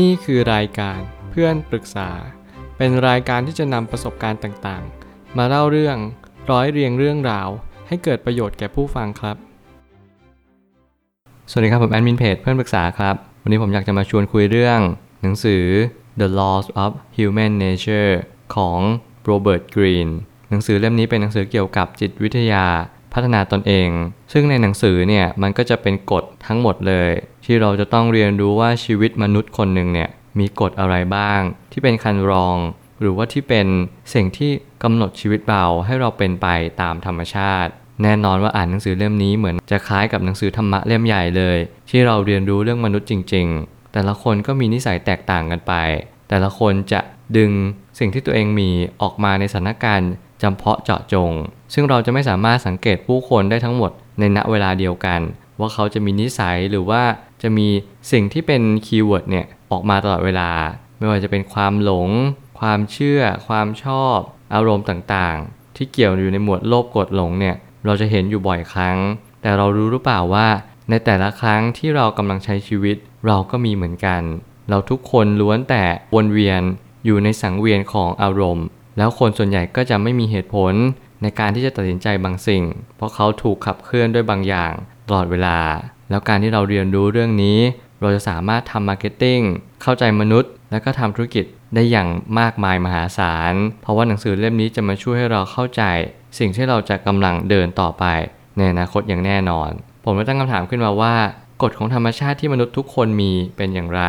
นี่คือรายการเพื่อนปรึกษา เป็นรายการที่จะนำประสบการณ์ต่างๆ มาเล่าเรื่องร้อยเรียงเรื่องราว ให้เกิดประโยชน์แก่ผู้ฟังครับ สวัสดีครับ ผมแอดมินเพจเพื่อนปรึกษาครับ วันนี้ผมอยากจะมาชวนคุยเรื่อง หนังสือ The Laws of Human Nature ของโรเบิร์ตกรีนหนังสือเล่มนี้เป็นหนังสือเกี่ยวกับจิตวิทยาพัฒนาตนเอง ซึ่งในหนังสือเนี่ยมันก็จะเป็นกฎทั้งหมดเลย ที่เราจะต้องเรียนรู้ว่าชีวิตมนุษย์คนหนึ่งเนี่ยมีกฎอะไรบ้าง ที่เป็นคันรอง หรือว่าที่เป็นสิ่งที่กำหนดชีวิตเราให้เราเป็นไปตามธรรมชาติ แน่นอนว่าอ่านหนังสือเล่มนี้เหมือนจะคล้ายกับหนังสือธรรมะเล่มใหญ่เลย ที่เราเรียนรู้เรื่องมนุษย์จริง ๆ แต่ละคนก็มีนิสัยแตกต่างกันไป แต่ละคนจะดึงสิ่งที่ตัวเองมีออกมาในสถานการณ์จำเพาะเจาะจง ซึ่งเราจะไม่สามารถสังเกตผู้คนได้ทั้งหมดในณเวลาเดียวกัน ว่าเขาจะมีนิสัยหรือว่า จะมีสิ่งที่เป็น keyword เนี่ยออกมาตลอดเวลา ไม่ว่าจะเป็นความหลง ความเชื่อ ความชอบ อารมณ์ต่างๆ ที่เกี่ยวอยู่ในหมวดโลภโกรธหลงเนี่ยเราจะเห็นอยู่บ่อยครั้ง แต่เรารู้หรือเปล่าว่า ในแต่ละครั้งที่เรากำลังใช้ชีวิต เราก็มีเหมือนกัน เราทุกคนล้วนแต่วนเวียนอยู่ในสังเวียนของอารมณ์ แล้วคนส่วนใหญ่ก็จะไม่มีเหตุผลในการที่จะตัดสินใจบางสิ่ง เพราะเขาถูกขับเคลื่อนด้วยบางอย่างตลอดเวลา แล้วการที่เราเรียนรู้เรื่องนี้ เราจะสามารถทำ marketing เข้าใจมนุษย์ แล้วก็ทำธุรกิจได้อย่างมากมายมหาศาล เพราะว่าหนังสือเล่มนี้จะมาช่วยให้เราเข้าใจ สิ่งที่เราจะกำลังเดินต่อไป ในอนาคตอย่างแน่นอน ผมเลยตั้งคำถามขึ้นมาว่ากฎของธรรมชาติที่มนุษย์ทุกคนมีเป็นอย่างไร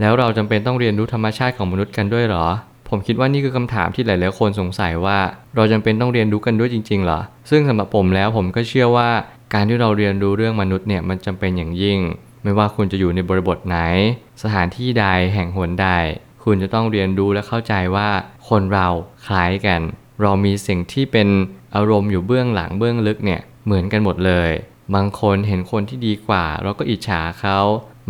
แล้วเราจำเป็นต้องเรียนรู้ธรรมชาติของมนุษย์กันด้วยหรอ ผมคิดว่านี่คือคำถามที่หลาย ๆ คนสงสัยว่า เราจำเป็นต้องเรียนรู้กันด้วยจริง ๆ หรอ ซึ่งสำหรับผมแล้วผมก็เชื่อว่า การที่เราเรียนรู้เรื่องมนุษย์เนี่ยมันจำเป็นอย่างยิ่ง ไม่ว่าคุณจะอยู่ในบริบทไหน สถานที่ใดแห่งหนใด คุณจะต้องเรียนรู้และเข้าใจว่าคนเราคล้ายกัน เรามีสิ่งที่เป็นอารมณ์อยู่เบื้องหลังเบื้องลึกเนี่ยเหมือนกันหมดเลย บางคนเห็นคนที่ดีกว่า เราก็อิจฉาเขา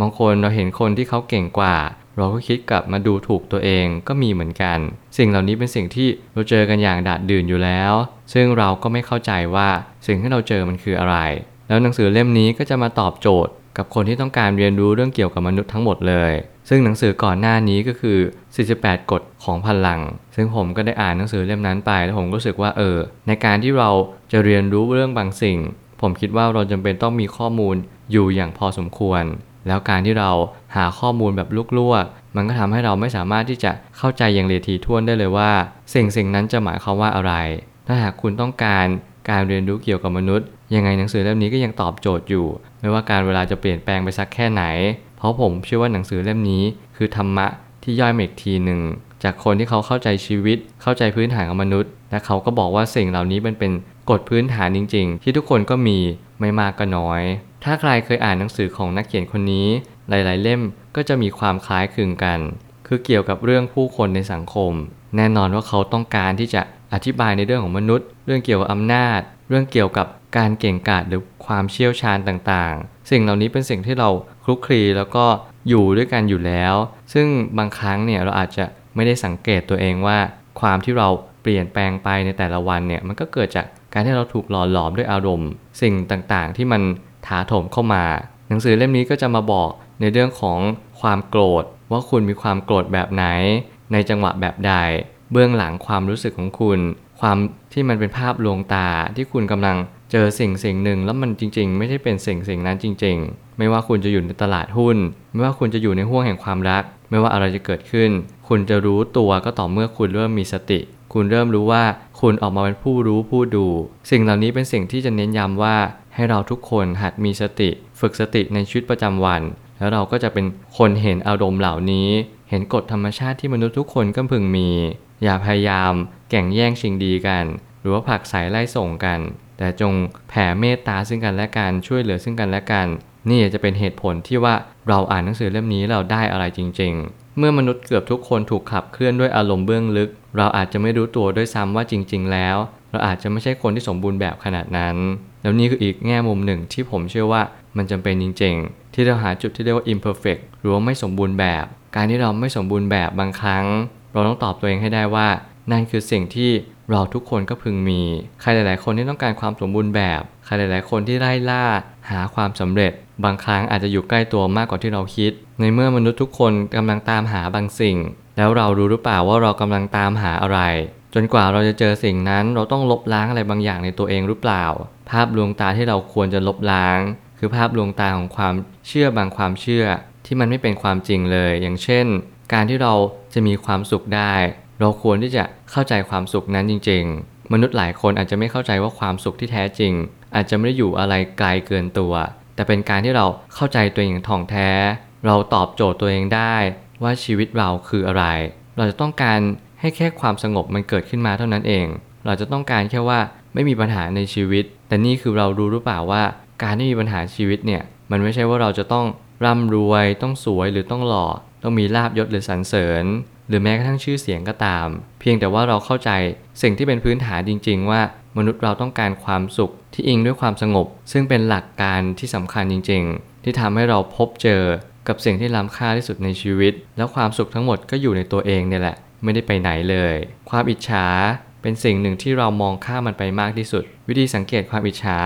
บางคนเราเห็นคนที่เขาเก่งกว่า เราก็คิดกลับมาดูถูกตัวเองก็มีเหมือนกัน สิ่งเหล่านี้เป็นสิ่งที่เราเจอกันอย่างดาดดื่นอยู่แล้ว ซึ่งเราก็ไม่เข้าใจว่าสิ่งที่เราเจอมันคืออะไร แล้วหนังสือเล่มนี้ก็จะมาตอบโจทย์ กับคนที่ต้องการเรียนรู้เรื่องเกี่ยวกับมนุษย์ทั้งหมดเลย ซึ่งหนังสือก่อนหน้านี้ก็คือ 48 กฎของพลัง ซึ่งผมก็ได้อ่านหนังสือเล่มนั้นไปแล้วผมรู้สึกว่าเออ ในการที่เราจะเรียนรู้เรื่องบางสิ่ง ผมคิดว่าเราจำเป็นต้องมีข้อมูลอยู่อย่างพอสมควร แล้วการที่เราหาข้อมูลแบบลวกๆมันก็ทำให้เราไม่สามารถที่จะเข้าใจอย่างละเอียดถี่ถ้วนได้เลยว่า สิ่งสิ่งนั้นจะหมายความว่าอะไร ถ้าหากคุณต้องการการเรียนรู้เกี่ยวกับมนุษย์ ยังไงหนังสือเล่มนี้ก็ยังตอบโจทย์อยู่ ไม่ว่าการเวลาจะเปลี่ยนแปลงไปสักแค่ไหน เพราะผมเชื่อว่าหนังสือเล่มนี้ คือธรรมะที่ย่อยมาอีกทีหนึ่งจากคนที่เขาเข้าใจชีวิต เข้าใจพื้นฐานของมนุษย์ และเขาก็บอกว่าสิ่งเหล่านี้มันเป็นกฎพื้นฐานจริง ๆ ที่ทุกคนก็มีไม่มากก็น้อย ถ้าใครเคยอ่านหนังสือของนักเขียนคนนี้ หลาย ๆ เล่มก็จะมีความคล้ายคลึงกัน คือเกี่ยวกับเรื่องผู้คนในสังคม แน่นอนว่าเขาต้องการที่จะอธิบายในเรื่องของมนุษย์ เรื่องเกี่ยวกับอำนาจ เรื่องเกี่ยวกับการเก่งกาจหรือความเชี่ยวชาญต่าง ๆ สิ่งเหล่านี้เป็นสิ่งที่เราคลุกคลีแล้วก็อยู่ด้วยกันอยู่แล้ว ซึ่งบางครั้งเนี่ยเราอาจจะไม่ได้สังเกตตัวเองว่า ความที่เราเปลี่ยนแปลงไปในแต่ละวันเนี่ยมันก็เกิดจากการที่เราถูกหล่อหลอมด้วยอารมณ์ สิ่งต่างๆ ที่มัน ถาโถมเข้ามา หนังสือเล่มนี้ก็จะมาบอกในเรื่องของความโกรธ ว่าคุณมีความโกรธแบบไหน ในจังหวะแบบใด เบื้องหลังความรู้สึกของคุณ ความที่มันเป็นภาพลวงตาที่คุณกำลังเจอสิ่งสิ่งหนึ่งแล้วมันจริง ๆ ไม่ใช่เป็นสิ่งสิ่งนั้นจริง ๆ ไม่ว่าคุณจะอยู่ในตลาดหุ้น ไม่ว่าคุณจะอยู่ในห่วงแห่งความรัก ไม่ว่าอะไรจะเกิดขึ้น คุณจะรู้ตัวก็ต่อเมื่อคุณเริ่มมีสติ คุณเริ่มรู้ว่าคุณออกมาเป็นผู้รู้ผู้ดู สิ่งเหล่านี้เป็นสิ่งที่จะเน้นย้ำว่า ให้เราทุกคนหัดมีสติ ฝึกสติในชีวิตประจำวัน แล้วเราก็จะเป็นคนเห็นอารมณ์เหล่านี้ เห็นกฎธรรมชาติที่มนุษย์ทุกคนก็พึงมี อย่าพยายาม แข่งแย่งชิงดีกัน หรือว่าผลักใส่ไล่ส่งกัน แต่จงแผ่เมตตาซึ่งกันและกันช่วยเหลือซึ่งกันและกัน นี่จะเป็นเหตุผลที่ว่าเราอ่านหนังสือเล่มนี้เราได้อะไรจริง ๆเมื่อมนุษย์เกือบทุกคนถูกขับเคลื่อนด้วยอารมณ์เบื้องลึก เราอาจจะไม่รู้ตัวด้วยซ้ำว่าจริง ๆ แล้ว เราอาจจะไม่ใช่คนที่สมบูรณ์แบบขนาดนั้น แล้วนี่คืออีกแง่มุมหนึ่งที่ผมเชื่อว่ามันจำเป็นจริง ๆ ที่เราหาจุดที่เรียกว่า imperfect หรือว่าไม่สมบูรณ์แบบ การที่เราไม่สมบูรณ์แบบบางครั้ง เราต้องตอบตัวเองให้ได้ว่า นั่นคือสิ่งที่เราทุกคนก็พึงมี ใครหลาย ๆ คนที่ต้องการความสมบูรณ์แบบ ใครหลาย ๆ คนที่ไล่ล่าหาความสำเร็จ บางครั้งอาจจะอยู่ใกล้ตัวมากกว่าที่เราคิด ในเมื่อมนุษย์ทุกคนกำลังตามหาบางสิ่ง แล้วเรารู้หรือเปล่าว่าเรากำลังตามหาอะไร จนกว่าเราจะเจอสิ่งนั้นเราต้องลบล้างอะไรบางอย่างในตัวเองหรือเปล่า ภาพลวงตาที่เราควรจะลบล้าง คือภาพลวงตาของความเชื่อบางความเชื่อ ที่มันไม่เป็นความจริงเลย อย่างเช่น การที่เราจะมีความสุขได้ เราควรที่จะเข้าใจความสุขนั้นจริง ๆ มนุษย์หลายคนอาจจะไม่เข้าใจว่าความสุขที่แท้จริง อาจจะไม่ได้อยู่อะไรไกลเกินตัว แต่เป็นการที่เราเข้าใจตัวเองอย่างถ่องแท้ เราตอบโจทย์ตัวเองได้ ว่าชีวิตเราคืออะไร เราจะต้องการ ให้แค่ความสงบมันเกิดขึ้นมาเท่านั้นเอง เราจะต้องการแค่ว่าไม่มีปัญหาในชีวิต แต่นี่คือเรารู้หรือเปล่าว่าการที่มีปัญหาชีวิตเนี่ยมันไม่ใช่ว่าเราจะต้องร่ำรวยต้องสวยหรือต้องหล่อ ต้องมีลาบยศหรือสรรเสริญ หรือแม้กระทั่งชื่อเสียงก็ตาม เพียงแต่ว่าเราเข้าใจสิ่งที่เป็นพื้นฐานจริง ๆ ว่ามนุษย์เราต้องการความสุขที่อิงด้วยความสงบ ซึ่งเป็นหลักการที่สำคัญจริง ๆ ที่ทำให้เราพบเจอกับสิ่งที่ล้ำค่าที่สุดในชีวิต แล้วความสุขทั้งหมดก็อยู่ในตัวเองเนี่ยแหละ ไม่ได้ไปไหนเลย ความอิจฉาเป็นสิ่งหนึ่งที่เรามองข้ามมันไปมากที่สุด วิธีสังเกตความอิจฉา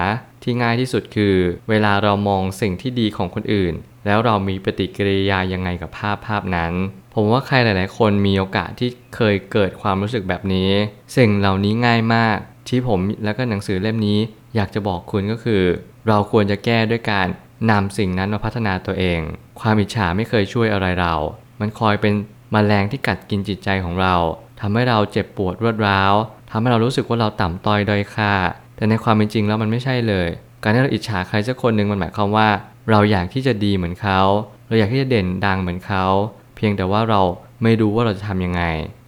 ที่ง่ายที่สุดคือ เวลาเรามองสิ่งที่ดีของคนอื่น แล้วเรามีปฏิกิริยายังไงกับภาพภาพนั้น ผมว่าใครหลาย ๆ คนมีโอกาสที่เคยเกิดความรู้สึกแบบนี้ สิ่งเหล่านี้ง่ายมาก ที่ผมแล้วก็หนังสือเล่มนี้ อยากจะบอกคุณก็คือ เราควรจะแก้ด้วยการนำสิ่งนั้นมาพัฒนาตัวเอง ความอิจฉาไม่เคยช่วยอะไรเรา มันคอยเป็น มแมลงที่กัดกินจิตใจของเราทำให้เราเจ็บปวดรวดร้าวทำให้เรารู้สึกว่าเราต่ำต้อยด้อยค่า แต่ในความเป็นจริงแล้วมันไม่ใช่เลย การที่เราอิจฉาใครสักคนหนึ่งมันหมายความว่า เราอยากที่จะดีเหมือนเขา เราอยากที่จะเด่นดังเหมือนเขา เพียงแต่ว่าเราไม่รู้ว่าเราจะทำยังไง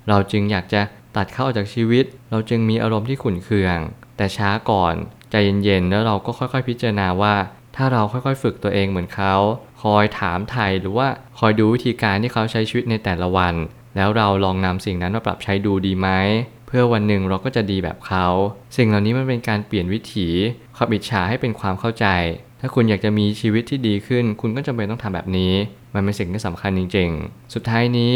เราจึงอยากจะตัดเข้าออกจากชีวิต เราจึงมีอารมณ์ที่ขุ่นเคือง แต่ช้าก่อนใจเย็นๆแล้วเราก็ค่อยๆ พิจารณาว่า ถ้าเราค่อยๆ ฝึกตัวเองเหมือนเขา คอยถามไทยหรือว่าคอยดูวิธีการที่เขาใช้ชีวิตในแต่ละวัน แล้วเราลองนำสิ่งนั้นมาปรับใช้ดูดีไหมเพื่อวันหนึ่งเราก็จะดีแบบเขา สิ่งเหล่านี้มันเป็นการเปลี่ยนวิถีความอิจฉาให้เป็นความเข้าใจ ถ้าคุณอยากจะมีชีวิตที่ดีขึ้น คุณก็จำเป็นต้องทำแบบนี้ มันเป็นสิ่งที่สำคัญจริง ๆ สุดท้ายนี้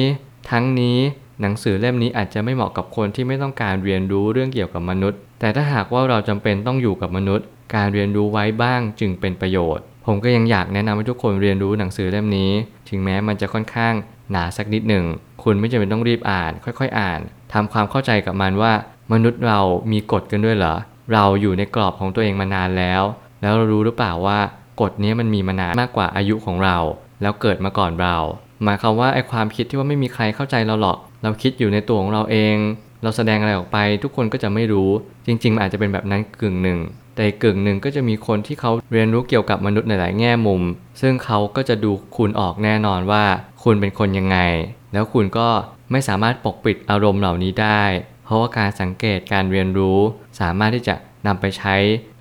ทั้งนี้หนังสือเล่มนี้อาจจะไม่เหมาะกับคนที่ไม่ต้องการเรียนรู้เรื่องเกี่ยวกับมนุษย์ แต่ถ้าหากว่าเราจำเป็นต้องอยู่กับมนุษย์ การเรียนรู้ไว้บ้างจึงเป็นประโยชน์ ผมก็ยังอยากแนะนำให้ทุกคนเรียนรู้หนังสือเล่มนี้ ถึงแม้มันจะค่อนข้างหนาสักนิดหนึ่ง คุณไม่จำเป็นต้องรีบอ่าน ค่อยๆ อ่านทำความเข้าใจกับมันว่ามนุษย์เรามีกฎกันด้วยเหรอ เราอยู่ในกรอบของตัวเองมานานแล้ว แล้วเรารู้หรือเปล่าว่ากฎนี้มันมีมานานมากกว่าอายุของเรา แล้วเกิดมาก่อนเรา หมายความว่าไอ้ความคิดที่ว่าไม่มีใครเข้าใจเราหรอก เราคิดอยู่ในตัวของเราเอง เราแสดงอะไรออกไป ทุกคนก็จะไม่รู้ จริงๆมันอาจจะเป็นแบบนั้นกึ่งหนึ่ง แต่กึ่งหนึ่งก็จะมีคนที่เขาเรียนรู้เกี่ยวกับมนุษย์ในหลายแง่มุม ซึ่งเขาก็จะดูคุณออกแน่นอนว่า คุณเป็นคนยังไง แล้วคุณก็ไม่สามารถปกปิดอารมณ์เหล่านี้ได้ เพราะว่าการสังเกตการเรียนรู้ สามารถที่จะนำไปใช้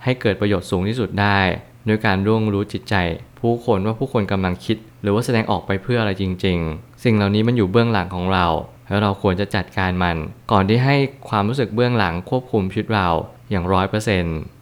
ให้เกิดประโยชน์สูงที่สุดได้ด้วยการร่วงรู้จิตใจ ผู้คนว่าผู้คนกำลังคิด หรือว่าแสดงออกไปเพื่ออะไรจริง ๆ สิ่งเหล่านี้มันอยู่เบื้องหลังของเรา แล้วเราควรจะจัดการมัน ก่อนที่ให้ความรู้สึกเบื้องหลังควบคุมชีวิตเราอย่างร้อยเปอร์เซ็นต์